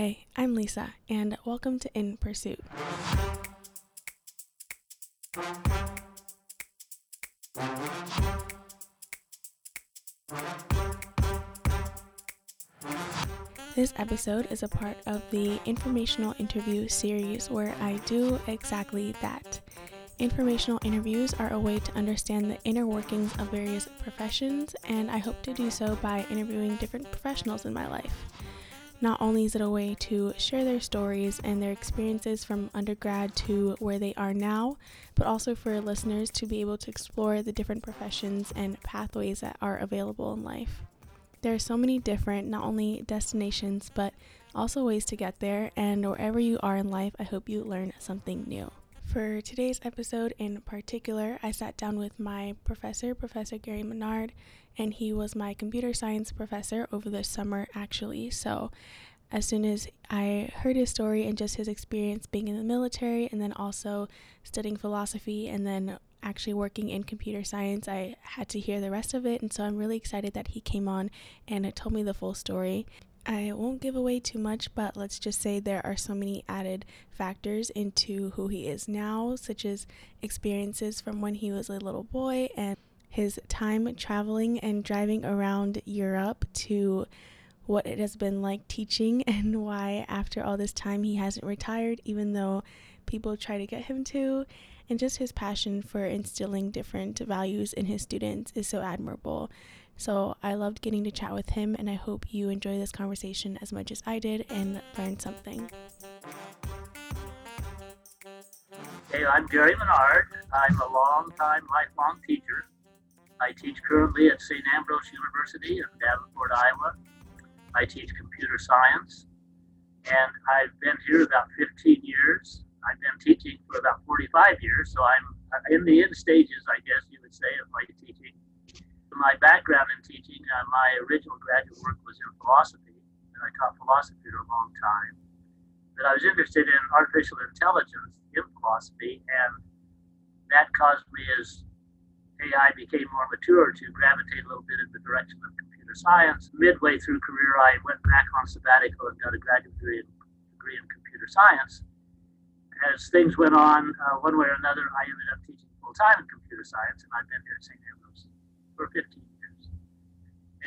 Hey, I'm Lisa, and welcome to In Pursuit. This episode is a part of the informational interview series where I do exactly that. Informational interviews are a way to understand the inner workings of various professions, and I hope to do so by interviewing different professionals in my life. Not only is it a way to share their stories and their experiences from undergrad to where they are now, but also for listeners to be able to explore the different professions and pathways that are available in life. There are so many different, not only destinations, but also ways to get there, and wherever you are in life, I hope you learn something new. For today's episode in particular, I sat down with my professor, Professor Gary Monnard, and he was my computer science professor over the summer, actually. So, as soon as I heard his story and just his experience being in the military and then also studying philosophy and then actually working in computer science, I had to hear the rest of it. And so I'm really excited that he came on and told me the full story. I won't give away too much, but let's just say there are so many added factors into who he is now, such as experiences from when he was a little boy and his time traveling and driving around Europe to what it has been like teaching and why, after all this time, he hasn't retired, even though people try to get him to. And just his passion for instilling different values in his students is so admirable. So I loved getting to chat with him, and I hope you enjoy this conversation as much as I did and learned something. Hey, I'm Gary Monnard. I'm a long-time, lifelong teacher. I teach currently at St. Ambrose University in Davenport, Iowa. I teach computer science, and I've been here about 15 years. I've been teaching for about 45 years, so I'm in the end stages, I guess you would say, of my teaching my background in teaching, uh, my original graduate work was in philosophy, and I taught philosophy for a long time. But I was interested in artificial intelligence in philosophy, and that caused me, as AI became more mature, to gravitate a little bit in the direction of computer science. Midway through career, I went back on sabbatical and got a graduate degree in, degree in computer science. As things went on, uh, one way or another, I ended up teaching full time in computer science, and I've been here at St. Ambrose for 15 years.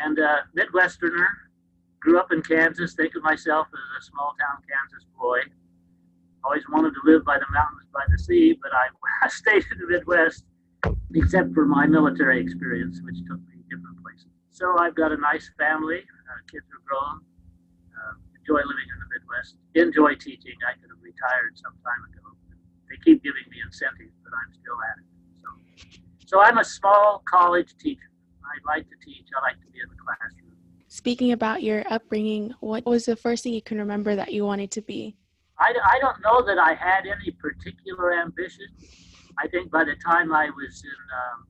And uh, Midwesterner, grew up in Kansas, think of myself as a small town Kansas boy. Always wanted to live by the mountains, by the sea, but I stayed in the Midwest, except for my military experience, which took me different places. So I've got a nice family. Uh, kids are grown. Uh, enjoy living in the Midwest. Enjoy teaching. I could have retired some time ago. They keep giving me incentives, but I'm still at it. So so I'm a small college teacher. I like to teach. I like to be in the classroom. Speaking about your upbringing, what was the first thing you can remember that you wanted to be? I, I don't know that I had any particular ambition. I think by the time I was in, um,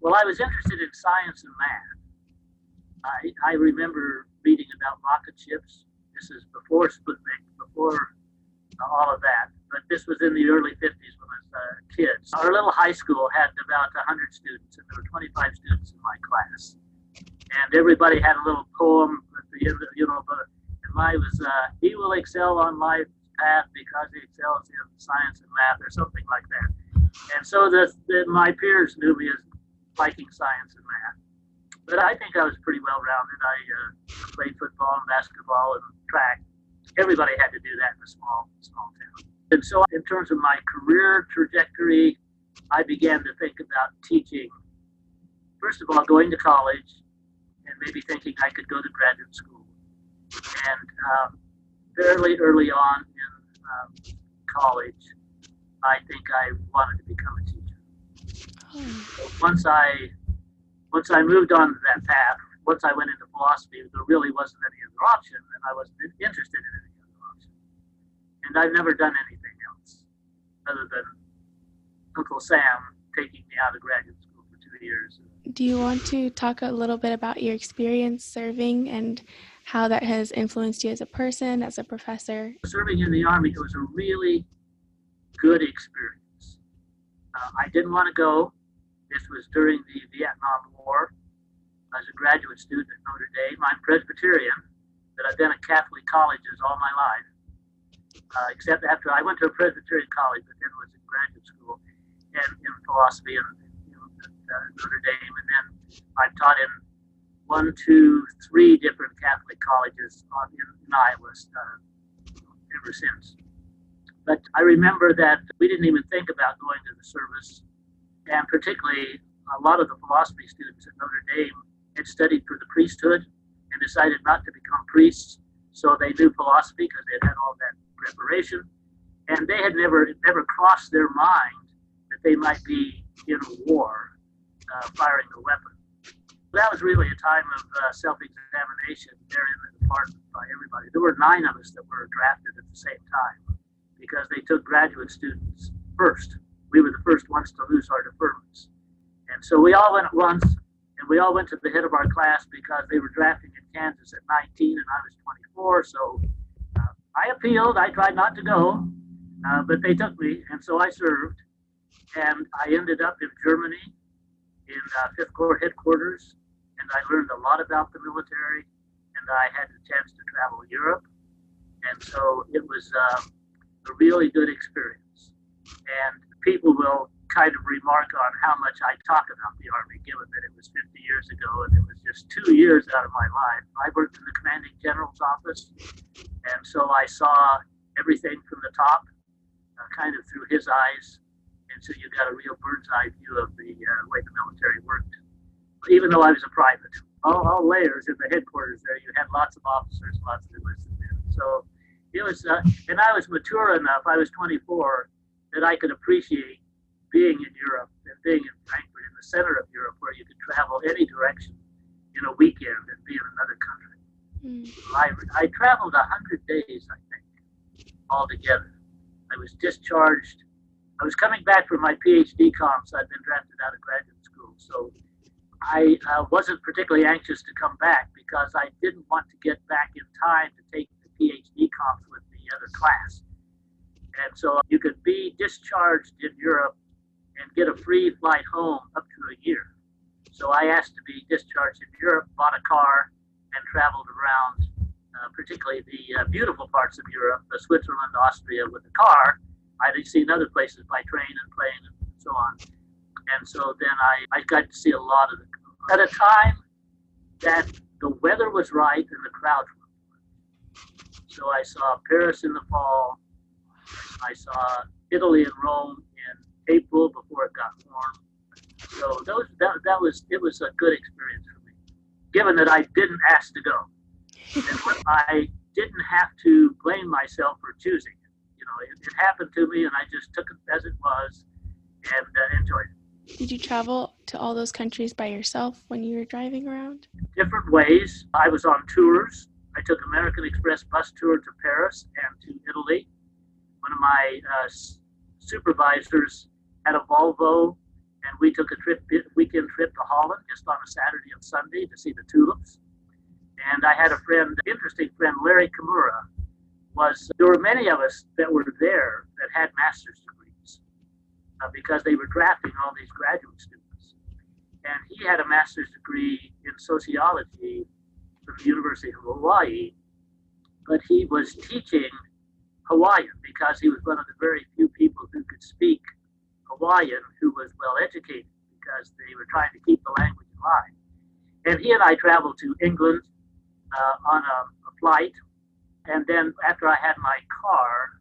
well, I was interested in science and math. I, I remember reading about rocket ships. This is before Sputnik, before all of that. But this was in the early 50s when I was a kid. Our little high school had about 100 students, and there were 25 students in my class. And everybody had a little poem at the end, of, you know, but and was, uh, he will excel on life's path because he excels in science and math or something like that. And so the, the, my peers knew me as liking science and math. But I think I was pretty well rounded. I uh, played football and basketball and track everybody had to do that in a small small town. And so, in terms of my career trajectory, I began to think about teaching. First of all, going to college, and maybe thinking I could go to graduate school. And um, fairly early on in um, college, I think I wanted to become a teacher. So once I once I moved on to that path, once I went into philosophy, there really wasn't any other option, and I wasn't interested in any other option. And I've never done anything else other than Uncle Sam taking me out of graduate school for two years. Do you want to talk a little bit about your experience serving and how that has influenced you as a person, as a professor? Serving in the Army was a really good experience. Uh, I didn't want to go. This was during the Vietnam War as a graduate student at Notre Dame. I'm Presbyterian, but I've been at Catholic colleges all my life, uh, except after I went to a Presbyterian college, but then was in graduate school and in philosophy and uh, Notre Dame, and then I've taught in one, two, three different Catholic colleges on, in, in Iowa uh, ever since. But I remember that we didn't even think about going to the service, and particularly a lot of the philosophy students at Notre Dame had studied for the priesthood and decided not to become priests, so they knew philosophy because they had had all that preparation, and they had never never crossed their mind that they might be in a war, uh, firing a weapon that was really a time of uh, self-examination there in the department by everybody. There were nine of us that were drafted at the same time because they took graduate students first. We were the first ones to lose our deferments. And so we all went at once, and we all went to the head of our class because they were drafting in Kansas at 19 and I was 24. So uh, I appealed. I tried not to go, uh, but they took me, and so I served. And I ended up in Germany in uh, Fifth Corps headquarters and I learned a lot about the military, and I had the chance to travel Europe, and so it was uh, a really good experience. And people will kind of remark on how much I talk about the Army, given that it was 50 years ago and it was just two years out of my life. I worked in the commanding general's office, and so I saw everything from the top, uh, kind of through his eyes, and so you got a real bird's eye view of the uh, way the military worked even though I was a private. All, all layers in the headquarters there, you had lots of officers, lots of enlisted men. So it was, uh, and I was mature enough. I was 24 that I could appreciate being in Europe and being in Frankfurt, in the center of Europe, where you could travel any direction in a weekend and be in another country. Mm. I, I traveled 100 days, I think, altogether. I was discharged. I was coming back from my PhD comps. I'd been drafted out of graduate school. So I uh, wasn't particularly anxious to come back because I didn't want to get back in time to take the PhD comps with the other class. And so you could be discharged in Europe and get a free flight home up to a year. So I asked to be discharged in Europe, bought a car, and traveled around, uh, particularly the uh, beautiful parts of Europe, uh, Switzerland, Austria, with a car. I'd seen other places by train and plane and so on. And so then I, I got to see a lot of it at a time that the weather was right and the crowds were. So I saw Paris in the fall. I saw Italy and Rome in April before it got warm. So those that, that was it was a good experience for me, given that I didn't ask to go, and I didn't have to blame myself for choosing it. You know, it, it happened to me, and I just took it as it was and uh, enjoyed it. Did you travel to all those countries by yourself when you were driving around? Different ways. I was on tours. I took American Express bus tour to Paris and to Italy. One of my uh, supervisors had a Volvo, and we took a trip, weekend trip to Holland just on a Saturday and Sunday to see the tulips. And I had a friend, interesting friend, Larry Kimura. Was there were many of us that were there that had master's degrees uh, because they were drafting all these graduate students. And he had a master's degree in sociology from the University of Hawaii, but he was teaching Hawaiian because he was one of the very few people who could speak Hawaiian who was well educated because they were trying to keep the language alive. And he and I traveled to England uh, on a, a flight. And then after I had my car,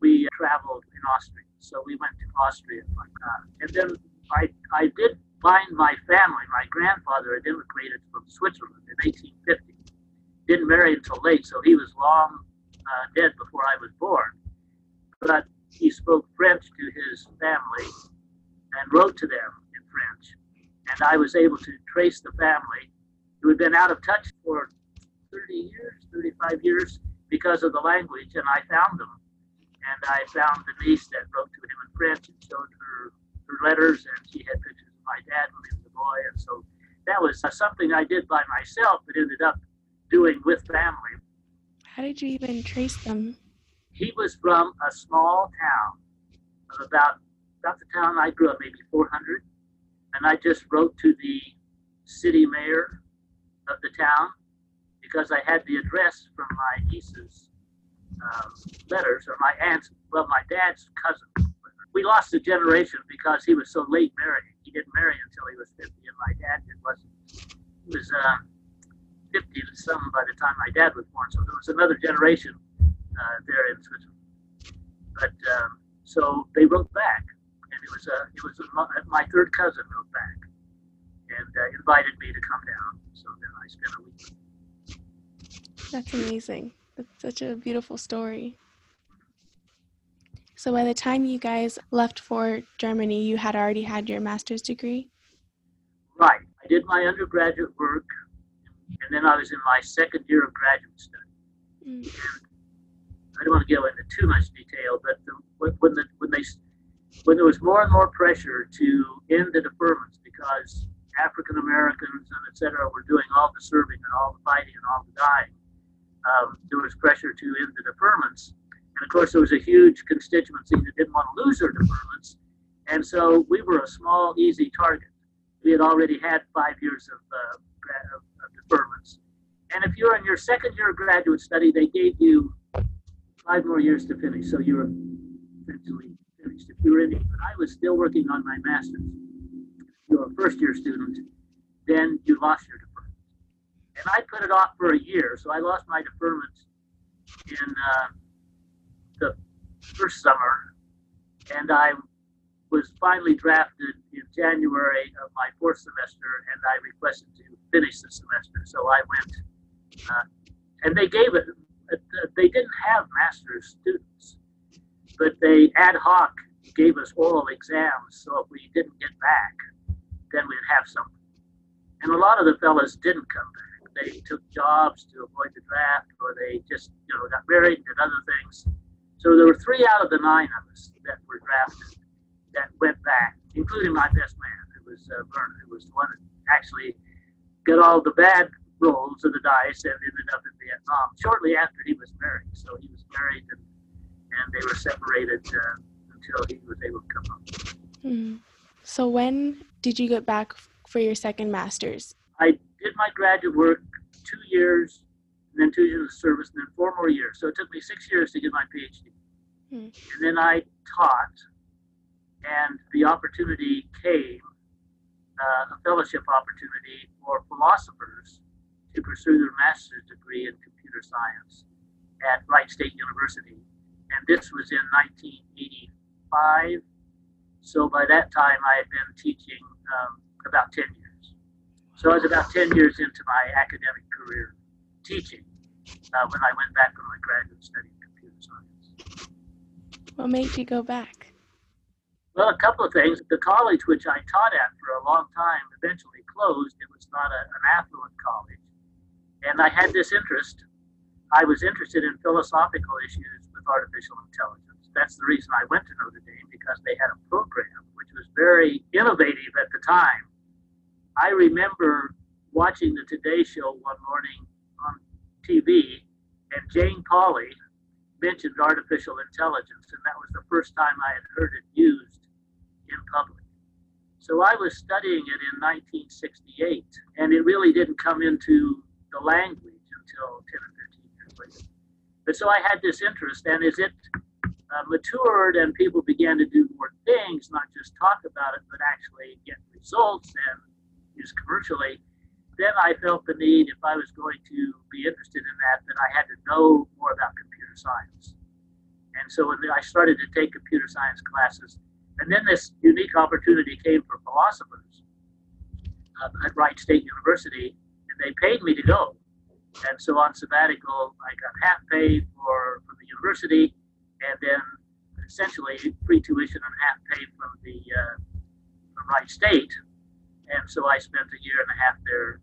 we traveled in Austria. So we went to Austria that. And then I, I did find my family. My grandfather had immigrated from Switzerland in 1850. Didn't marry until late, so he was long uh, dead before I was born. But he spoke French to his family and wrote to them in French. And I was able to trace the family who had been out of touch for 30 years, 35 years because of the language, and I found them and I found the niece that wrote to him in French and showed her her letters, and she had pictures of my dad when he was a boy, and so that was uh, something I did by myself, but ended up doing with family. How did you even trace them? He was from a small town of about about the town I grew up, maybe 400, and I just wrote to the city mayor of the town because I had the address from my niece's um, letters, or my aunt's, well, my dad's cousin. We lost a generation because he was so late marrying. He didn't marry until he was 50, and my dad did wasn't. He was uh, 50 to some by the time my dad was born, so there was another generation uh, there in Switzerland. But um, so they wrote back, and it was a it was a, my third cousin wrote back and uh, invited me to come down. So then I spent a week. That's amazing. That's such a beautiful story. So by the time you guys left for Germany, you had already had your master's degree? Right. I did my undergraduate work, and then I was in my second year of graduate study. Mm. And I don't want to go into too much detail, but the, when, the, when, they, when there was more and more pressure to end the deferments because African Americans and et cetera were doing all the serving and all the fighting and all the dying, um, there was pressure to end the deferments. And of course, there was a huge constituency that didn't want to lose their deferments. And so we were a small, easy target. We had already had five years of, uh, of, of deferments. And if you're in your second year of graduate study, they gave you five more years to finish. So you're essentially finished if you were in it. But I was still working on my master's. If you're a first year student, then you lost your and I put it off for a year. So I lost my deferment in uh, the first summer, and I was finally drafted in January of my fourth semester, and I requested to finish the semester. So I went, uh, and they gave it. They didn't have master's students, but they ad hoc gave us oral exams. So if we didn't get back, then we'd have something. And a lot of the fellows didn't come back they took jobs to avoid the draft, or they just you know got married and did other things. So there were three out of the nine of us that were drafted that went back, including my best man, who was uh, Vernon, who was the one that actually got all the bad rolls of the dice and ended up in Vietnam shortly after he was married. So he was married and, and they were separated uh, until he was able to come home. Mm. So when did you get back for your second master's? I did my graduate work two years, and then two years of service, and then four more years. So it took me six years to get my PhD. Hmm. And then I taught, and the opportunity came, uh, a fellowship opportunity for philosophers to pursue their master's degree in computer science at Wright State University. And this was in 1985. So by that time, I had been teaching um, about 10 years. So I was about 10 years into my academic career teaching uh, when I went back for my graduate study in computer science. What made you go back? Well, a couple of things. The college which I taught at for a long time eventually closed. It was not a, an affluent college. And I had this interest. I was interested in philosophical issues with artificial intelligence. That's the reason I went to Notre Dame because they had a program which was very innovative at the time I remember watching the Today Show one morning on TV, and Jane Pauley mentioned artificial intelligence, and that was the first time I had heard it used in public. So I was studying it in 1968, and it really didn't come into the language until 10 or 15 years later. But so I had this interest, and as it uh, matured and people began to do more things, not just talk about it, but actually get results and used commercially, then I felt the need, if I was going to be interested in that, that I had to know more about computer science. And so when I started to take computer science classes, and then this unique opportunity came for philosophers uh, at Wright State University, and they paid me to go. And so on sabbatical, I got half pay for from the university, and then essentially free tuition and half pay from the uh, from Wright State and so I spent a year and a half there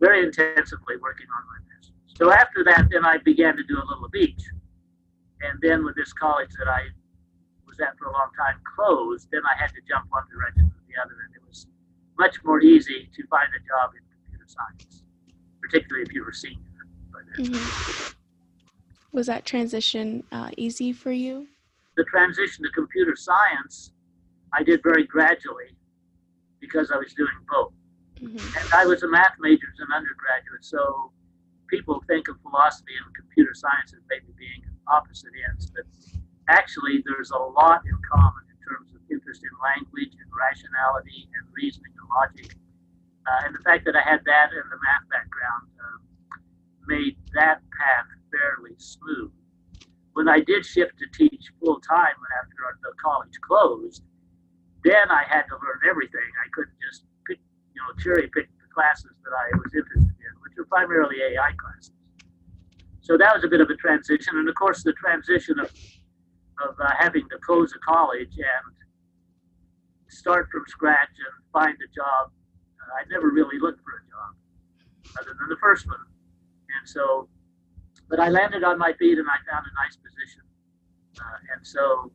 very intensively working on my master's. So after that, then I began to do a little of each. And then with this college that I was at for a long time closed, then I had to jump one direction to the other, and it was much more easy to find a job in computer science, particularly if you were senior. Mm-hmm. Was that transition uh, easy for you? The transition to computer science, I did very gradually because I was doing both. Mm-hmm. And I was a math major as an undergraduate, so people think of philosophy and computer science as maybe being opposite ends, but actually there's a lot in common in terms of interest in language and rationality and reasoning and logic. Uh, and the fact that I had that and the math background uh, made that path fairly smooth. When I did shift to teach full time after the college closed, then I had to learn everything. I couldn't just pick, you know, cherry pick the classes that I was interested in, which were primarily AI classes. So that was a bit of a transition, and of course the transition of of uh, having to close a college and start from scratch and find a job. Uh, I never really looked for a job other than the first one, and so, but I landed on my feet and I found a nice position, uh, and so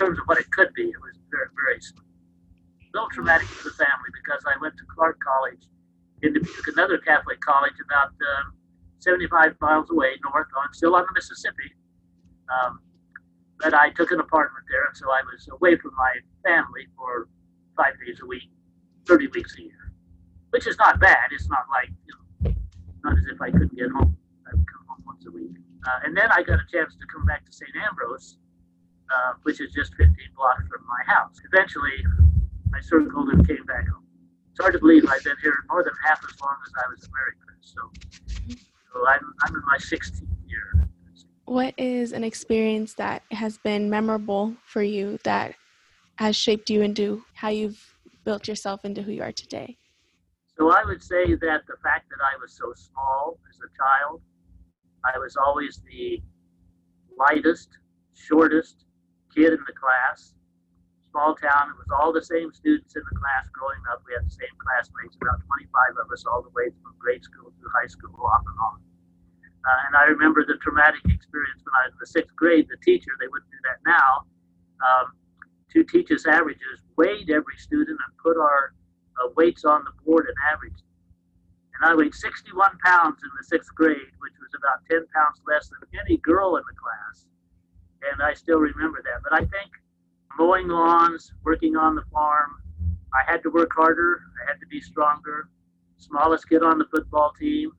terms of what it could be, it was very very a little traumatic for the family because I went to Clarke College in Dubuque, another Catholic college about um, 75 miles away north on still on the Mississippi. Um, but I took an apartment there, and so I was away from my family for five days a week, 30 weeks a year, which is not bad. It's not like, you know, not as if I couldn't get home. I would come home once a week. Uh, and then I got a chance to come back to St. Ambrose, uh, which is just 15 blocks from my house. Eventually, I circled and came back home. It's hard to believe I've been here more than half as long as I was a Mary Chris. So, so I'm, I'm in my 16th year. What is an experience that has been memorable for you that has shaped you into how you've built yourself into who you are today? So I would say that the fact that I was so small as a child, I was always the lightest, shortest kid in the class. Small town, it was all the same students in the class growing up. We had the same classmates, about 25 of us, all the way from grade school through high school, off and on. Uh, and I remember the traumatic experience when I was in the sixth grade. The teacher, they wouldn't do that now, um, to teach us averages, weighed every student and put our uh, weights on the board and averaged. And I weighed 61 pounds in the sixth grade, which was about 10 pounds less than any girl in the class. And I still remember that. But I think mowing lawns, working on the farm, I had to work harder. I had to be stronger. Smallest kid on the football team.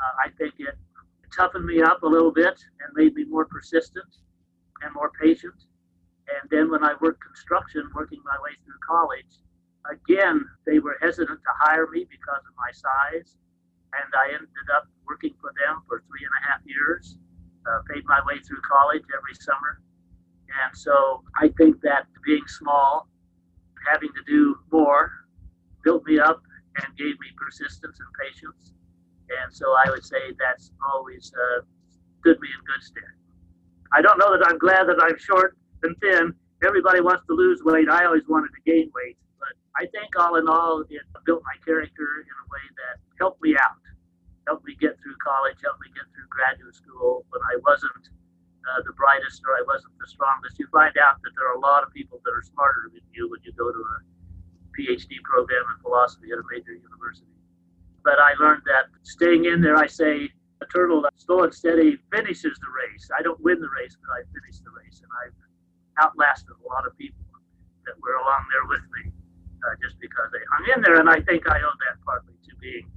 Uh, I think it toughened me up a little bit and made me more persistent and more patient. And then when I worked construction, working my way through college, again, they were hesitant to hire me because of my size. And I ended up working for them for three and a half years, uh, paid my way through college every summer. And so I think that being small, having to do more, built me up and gave me persistence and patience. And so I would say that's always uh, stood me in good stead. I don't know that I'm glad that I'm short and thin. Everybody wants to lose weight. I always wanted to gain weight. But I think all in all, it built my character in a way that helped me out, helped me get through college, helped me get through graduate school when I wasn't uh, the brightest or I wasn't the strongest. You find out that there are a lot of people that are smarter than you when you go to a PhD program in philosophy at a major university but I learned that staying in there, I say, a turtle that slow and steady finishes the race. I don't win the race, but I finish the race. And I've outlasted a lot of people that were along there with me uh, just because they hung in there. And I think I owe that partly to being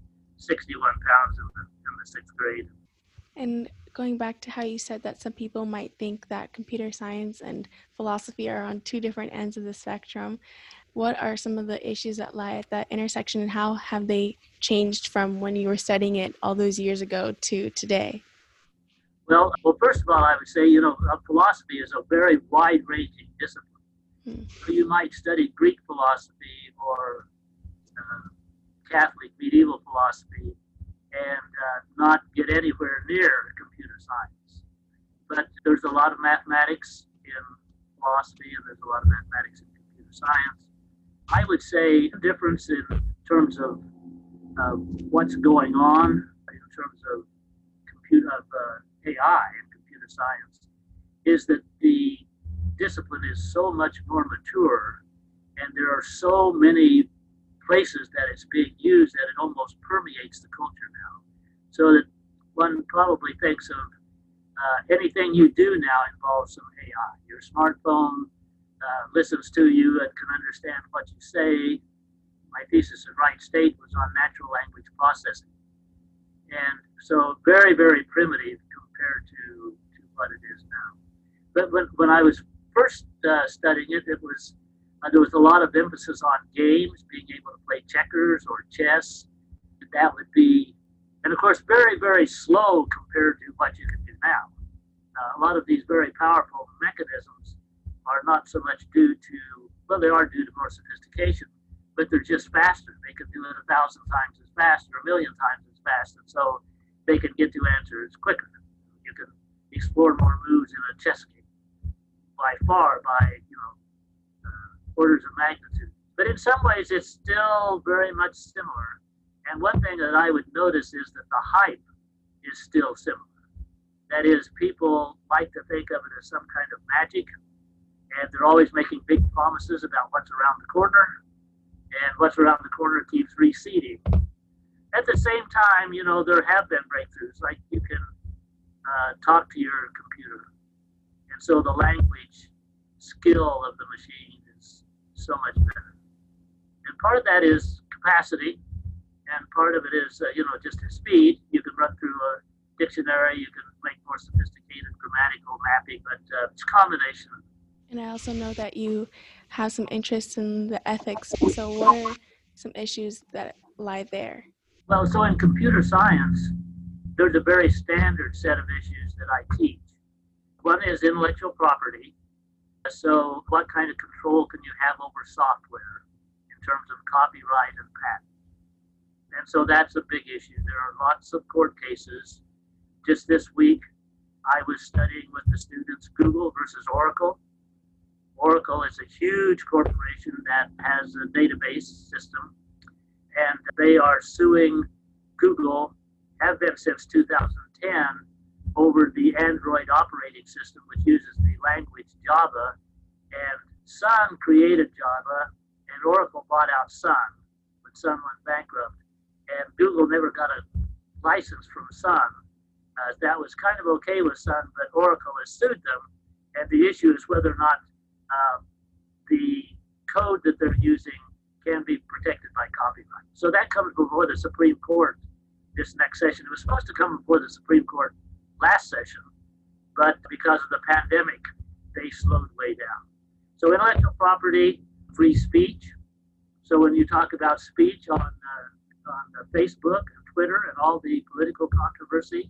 61 pounds in the, in the sixth grade. And going back to how you said that some people might think that computer science and philosophy are on two different ends of the spectrum, what are some of the issues that lie at that intersection and how have they changed from when you were studying it all those years ago to today? Well, well, first of all, I would say, you know, philosophy is a very wide ranging discipline. Hmm. So you might study Greek philosophy or uh, Catholic medieval philosophy and uh, not get anywhere near computer science. But there's a lot of mathematics in philosophy and there's a lot of mathematics in computer science. I would say the difference in terms of uh, what's going on in terms of computer of uh, AI and computer science is that the discipline is so much more mature, and there are so many places that it's being used that it almost permeates the culture now. So that one probably thinks of uh, anything you do now involves some AI. Your smartphone uh, listens to you and can understand what you say. My thesis at Wright State was on natural language processing. And so very, very primitive compared to, to what it is now. But when, when I was first uh, studying it, it was uh, there was a lot of emphasis on games, being able to play checkers or chess. That would be, and of course, very, very slow compared to what you can do now. Uh, a lot of these very powerful mechanisms are not so much due to, well, they are due to more sophistication, but they're just faster. They can do it a thousand times as fast or a million times as fast, and so they can get to answers quicker. You can explore more moves in a chess game by far by you know orders of magnitude. But in some ways, it's still very much similar. And one thing that I would notice is that the hype is still similar. That is, people like to think of it as some kind of magic, and they're always making big promises about what's around the corner and what's around the corner keeps receding. At the same time, you know, there have been breakthroughs, like you can uh, talk to your computer. And so the language skill of the machine so much better. And part of that is capacity, and part of it is, uh, you know, just speed. You can run through a dictionary, you can make more sophisticated grammatical mapping, but uh, it's a combination. And I also know that you have some interest in the ethics. So, what are some issues that lie there? Well, so in computer science, there's a very standard set of issues that I teach. One is intellectual property. So, what kind of control can you have over software in terms of copyright and patent? And so that's a big issue. There are lots of court cases. Just this week, I was studying with the students Google versus Oracle Oracle is a huge corporation that has a database system, and they are suing Google, have been since 2010, over the Android operating system, which uses the language Java. And Sun created Java, and Oracle bought out Sun when Sun went bankrupt. And Google never got a license from Sun. Uh, that was kind of okay with Sun, but Oracle has sued them. And the issue is whether or not uh, the code that they're using can be protected by copyright. So that comes before the Supreme Court this next session. It was supposed to come before the Supreme Court last session, but because of the pandemic, they slowed way down. So intellectual property, free speech. So when you talk about speech on uh, on Facebook and Twitter and all the political controversy,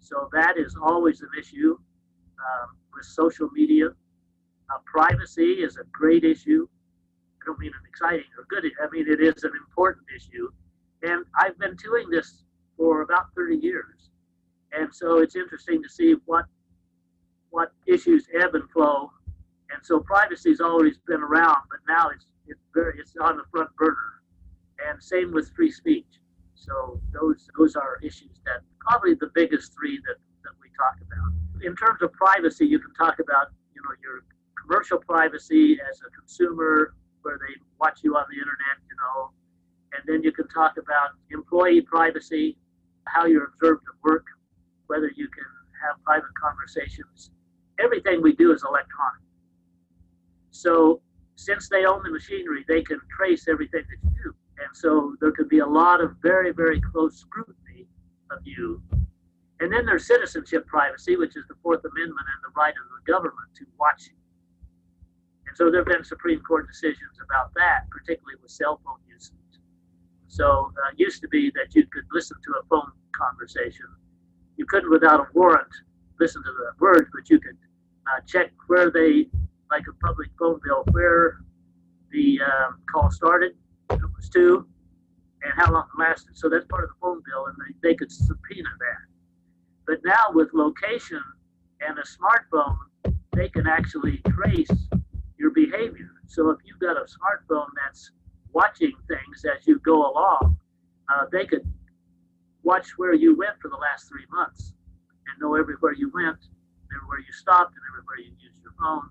so that is always an issue um, with social media uh, privacy is a great issue. I don't mean an exciting or good. I mean it is an important issue, and I've been doing this for about 30 years, and so it's interesting to see what what issues ebb and flow. And so privacy's always been around, but now it's it's very it's on the front burner. And same with free speech. So those those are issues that probably the biggest three that, that we talk about. In terms of privacy, you can talk about you know your commercial privacy as a consumer, where they watch you on the internet, you know, and then you can talk about employee privacy, how you're observed at work, whether you can have private conversations. Everything we do is electronic. So since they own the machinery, they can trace everything that you do. And so there could be a lot of very, very close scrutiny of you. And then there's citizenship privacy, which is the Fourth Amendment and the right of the government to watch you. And so there have been Supreme Court decisions about that, particularly with cell phone usage. So uh, it used to be that you could listen to a phone conversation. You couldn't, without a warrant, listen to the words, but you could uh, check where they, like a public phone bill, where the um, call started, it was to, and how long it lasted. So that's part of the phone bill, and they, they could subpoena that. But now with location and a smartphone, they can actually trace your behavior. So if you've got a smartphone that's watching things as you go along, uh, they could watch where you went for the last three months and know everywhere you went, everywhere you stopped, and everywhere you used your phone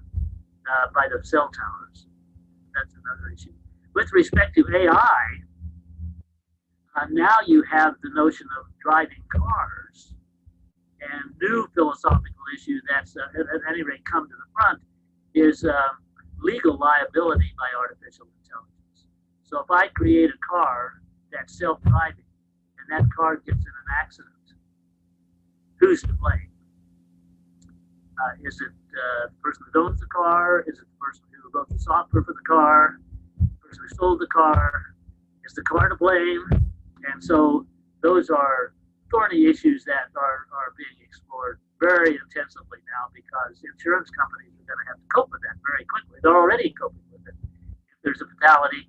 uh, by the cell towers. That's another issue. With respect to AI, uh, now you have the notion of driving cars and new philosophical issue that's uh, at, any rate come to the front is um, legal liability by artificial intelligence. So if I create a car that's self-driving that car gets in an accident, who's to blame? Uh, is it uh, the person who owns the car? Is it the person who wrote the software for the car? The person who sold the car? Is the car to blame? And so those are thorny issues that are, are being explored very intensively now because insurance companies are going to have to cope with that very quickly. They're already coping with it. If there's a fatality,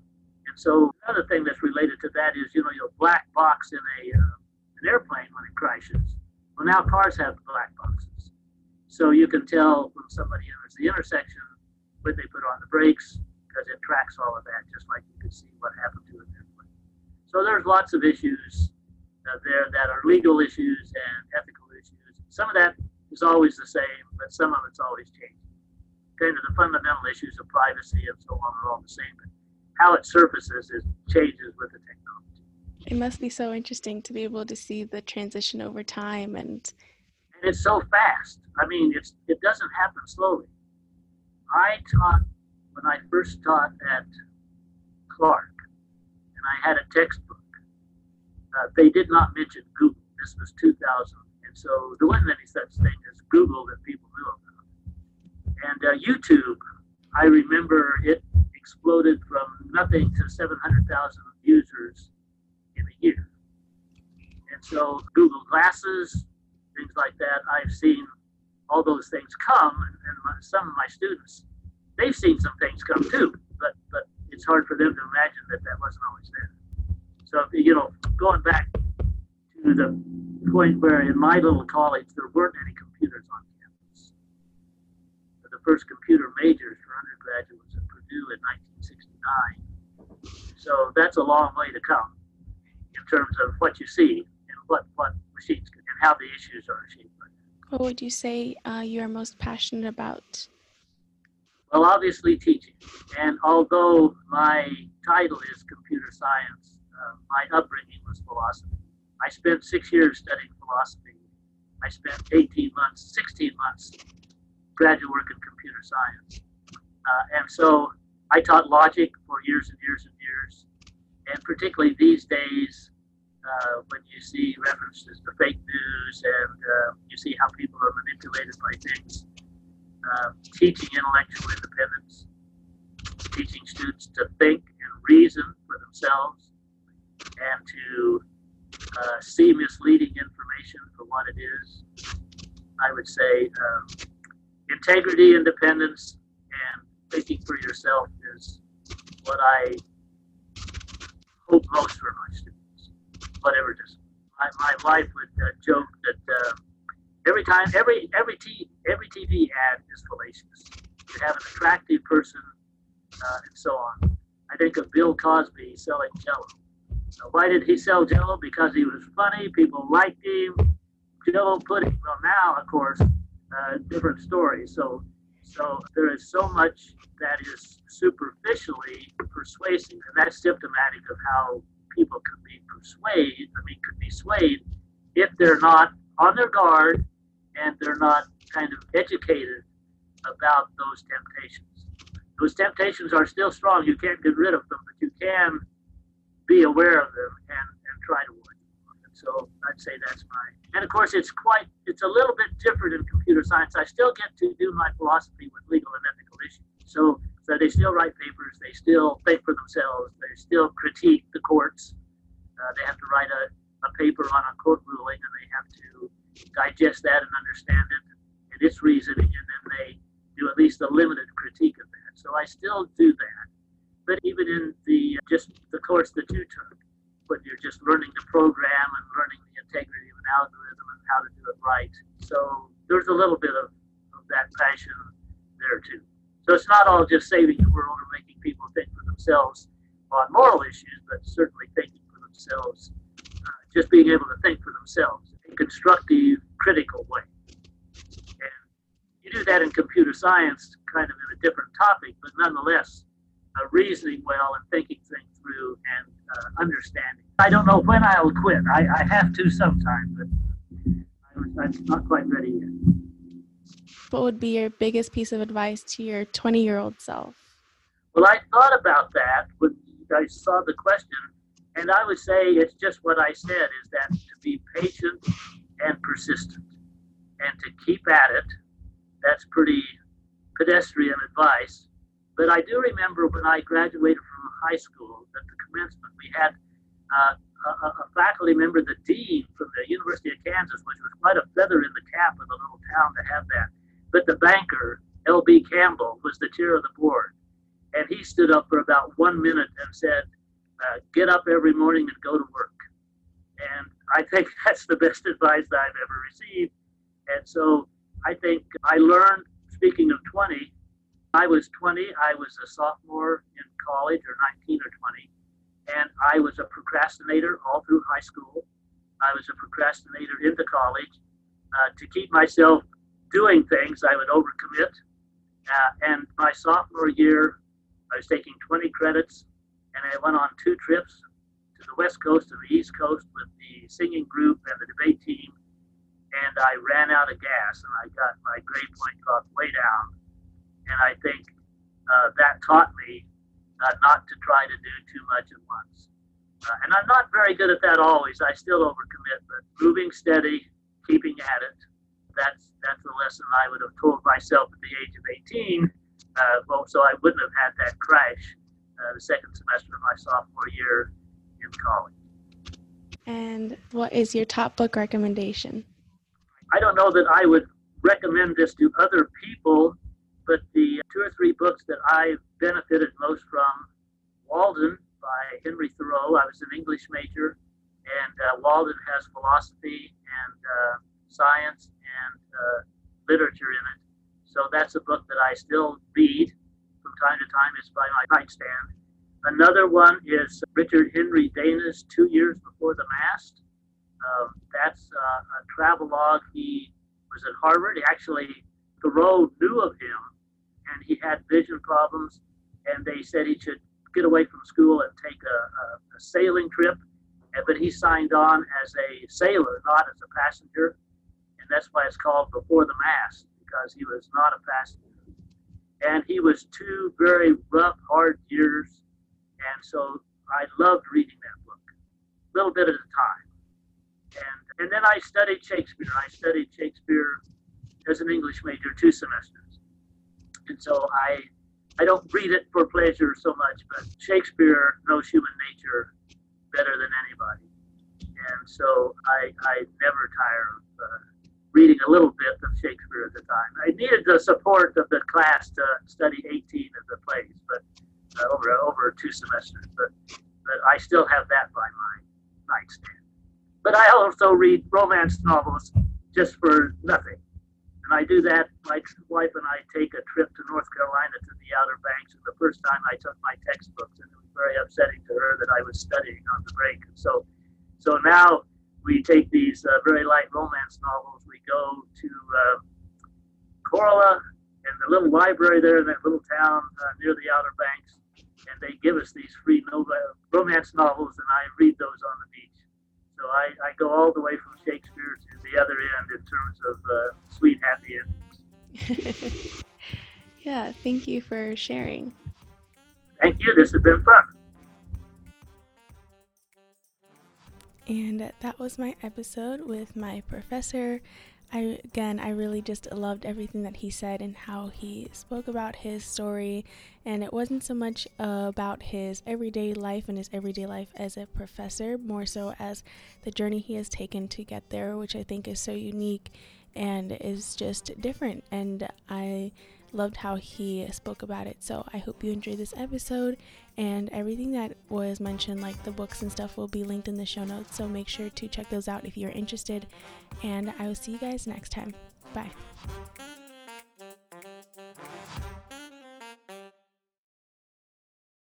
so another thing that's related to that is, you know, your black box in a uh, an airplane when it crashes. Well, now cars have black boxes, so you can tell when somebody enters the intersection when they put on the brakes because it tracks all of that, just like you can see what happened to an airplane. So there's lots of issues uh, there that are legal issues and ethical issues. Some of that is always the same, but some of it's always changing. Kind of the fundamental issues of privacy and so on are all the same, but how it surfaces is changes with the technology. It must be so interesting to be able to see the transition over time and and it's so fast. I mean, it's it doesn't happen slowly. I taught when I first taught at Clarke, and I had a textbook. Uh, they did not mention Google. This was 2000, and so there wasn't any such thing as Google that people knew about. And uh, YouTube, I remember it exploded from nothing to 700,000 users in a year. And so Google Glasses, things like that, I've seen all those things come, and, my, some of my students, they've seen some things come too, but but it's hard for them to imagine that that wasn't always there. So you know, going back to the point where in my little college there weren't any computers on campus. The first computer majors for in 1969. So that's a long way to come in terms of what you see and what, what machines can, and how the issues are achieved. What would you say uh, you are most passionate about? Well, obviously teaching. And although my title is computer science, uh, my upbringing was philosophy. I spent six years studying philosophy. I spent 18 months, 16 months graduate work in computer science. Uh, and so I taught logic for years and years and years. And particularly these days, uh, when you see references to fake news and uh, you see how people are manipulated by things, uh, teaching intellectual independence, teaching students to think and reason for themselves, and to uh, see misleading information for what it is. I would say um, integrity, independence, thinking for yourself is what I hope most for my students, whatever discipline. My, my wife would uh, joke that uh, every time, every every t- every TV ad is fallacious. You have an attractive person, uh, and so on. I think of Bill Cosby selling Jello. Now, why did he sell Jello? Because he was funny. People liked him. Jello pudding. Well, now, of course, uh, different story. So so there is so much that is superficially persuasive, and that's symptomatic of how people could be persuaded. I mean, could be swayed if they're not on their guard and they're not kind of educated about those temptations. Those temptations are still strong. You can't get rid of them, but you can be aware of them and, and try to so I'd say that's my and of course, it's quite, it's a little bit different in computer science. I still get to do my philosophy with legal and ethical issues. So, so they still write papers, they still think for themselves, they still critique the courts. Uh, they have to write a, a paper on a court ruling and they have to digest that and understand it and its reasoning, and then they do at least a limited critique of that. So I still do that. But even in the just the course that you took, when you're just learning the program and learning the integrity of an algorithm and how to do it right. So there's a little bit of, of that passion there too. So it's not all just saving the world or making people think for themselves on moral issues, but certainly thinking for themselves, uh, just being able to think for themselves in a constructive, critical way. And you do that in computer science, kind of in a different topic, but nonetheless, uh, reasoning well and thinking things through and uh, understanding. I don't know when I'll quit. I, I have to sometime, but I'm not quite ready yet. What would be your biggest piece of advice to your 20 year old self? Well, I thought about that when I saw the question, And I would say it's just what I said is that to be patient and persistent and to keep at it, that's pretty pedestrian advice. But I do remember when I graduated from high school at the commencement, we had uh, a, a, faculty member, the dean from the University of Kansas, which was quite a feather in the cap of the little town to have that. But the banker, L.B. Campbell, was the chair of the board. And he stood up for about one minute and said, uh, Get up every morning and go to work. And I think that's the best advice I've ever received. And so I think I learned, speaking of 20, I was 20, I was a sophomore in college, or 19 or 20 and I was a procrastinator all through high school. I was a procrastinator into college. Uh, to keep myself doing things, I would overcommit. Uh, and my sophomore year, I was taking 20 credits, and I went on two trips to the West Coast and the East Coast with the singing group and the debate team. And I ran out of gas, and I got my grade point dropped way down. And I think uh, that taught me uh, not to try to do too much at once. Uh, and I'm not very good at that always. I still overcommit, but moving steady, keeping at it, that's that's the lesson I would have told myself at the age of 18. Uh, so I wouldn't have had that crash uh, the second semester of my sophomore year in college. And what is your top book recommendation? I don't know that I would recommend this to other people but the two or three books that I benefited most from Walden by Henry Thoreau. I was an English major, and uh, Walden has philosophy and uh, science and uh, literature in it. So that's a book that I still read from time to time. It's by my nightstand. Another one is Richard Henry Dana's Two Years Before the Mast. Um, that's uh, a travelogue. He was at Harvard. He Actually, Thoreau knew of him and he had vision problems, and they said he should get away from school and take a, a, a sailing trip. But he signed on as a sailor, not as a passenger, and that's why it's called Before the Mast because he was not a passenger. And he was two very rough, hard years, and so I loved reading that book, a little bit at a time. And and then I studied Shakespeare. I studied Shakespeare as an English major two semesters and so I I don't read it for pleasure so much, but Shakespeare knows human nature better than anybody, and so I I never tire of uh, reading a little bit of Shakespeare at the time. I needed the support of the class to study 18 of the plays, but uh, over over two semesters, but but I still have that by my nightstand. But I also read romance novels just for nothing. I do that. My wife and I take a trip to North Carolina to the Outer Banks. And the first time I took my textbooks, and it was very upsetting to her that I was studying on the break. So, so now we take these uh, very light romance novels. We go to uh, Corolla and the little library there in that little town uh, near the Outer Banks, and they give us these free nova- romance novels, and I read those on the beach. So I, I go all the way from Shakespeare to the other end in terms of uh, sweet, happy endings. yeah, thank you for sharing. Thank you. This has been fun. And that was my episode with my professor. I again, I really just loved everything that he said and how he spoke about his story. And it wasn't so much about his everyday life and his everyday life as a professor, more so as the journey he has taken to get there, which I think is so unique and is just different. And I loved how he spoke about it. So I hope you enjoyed this episode and everything that was mentioned, like the books and stuff, will be linked in the show notes. So make sure to check those out if you're interested. And I will see you guys next time. Bye.